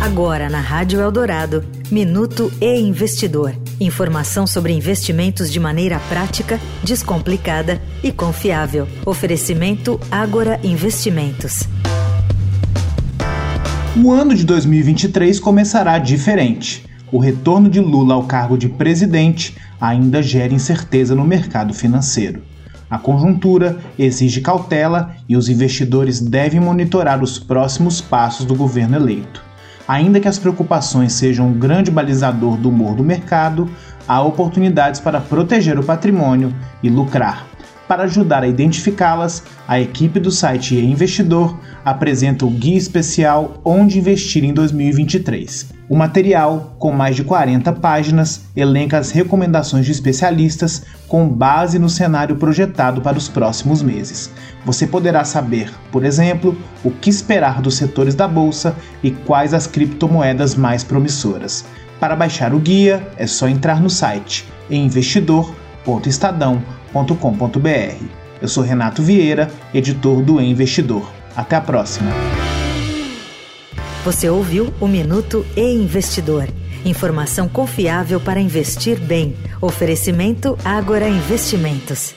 Agora na Rádio Eldorado, Minuto e Investidor. Informação sobre investimentos de maneira prática, descomplicada e confiável. Oferecimento Agora Investimentos. O ano de 2023 começará diferente. O retorno de Lula ao cargo de presidente ainda gera incerteza no mercado financeiro. A conjuntura exige cautela e os investidores devem monitorar os próximos passos do governo eleito. Ainda que as preocupações sejam um grande balizador do humor do mercado, há oportunidades para proteger o patrimônio e lucrar. Para ajudar a identificá-las, a equipe do site e Investidor apresenta o guia especial Onde Investir em 2023. O material, com mais de 40 páginas, elenca as recomendações de especialistas com base no cenário projetado para os próximos meses. Você poderá saber, por exemplo, o que esperar dos setores da bolsa e quais as criptomoedas mais promissoras. Para baixar o guia, é só entrar no site investidor.estadão.com.br. Eu sou Renato Vieira, editor do Investidor. Até a próxima. Você ouviu o Minuto e Investidor. Informação confiável para investir bem. Oferecimento Agora Investimentos.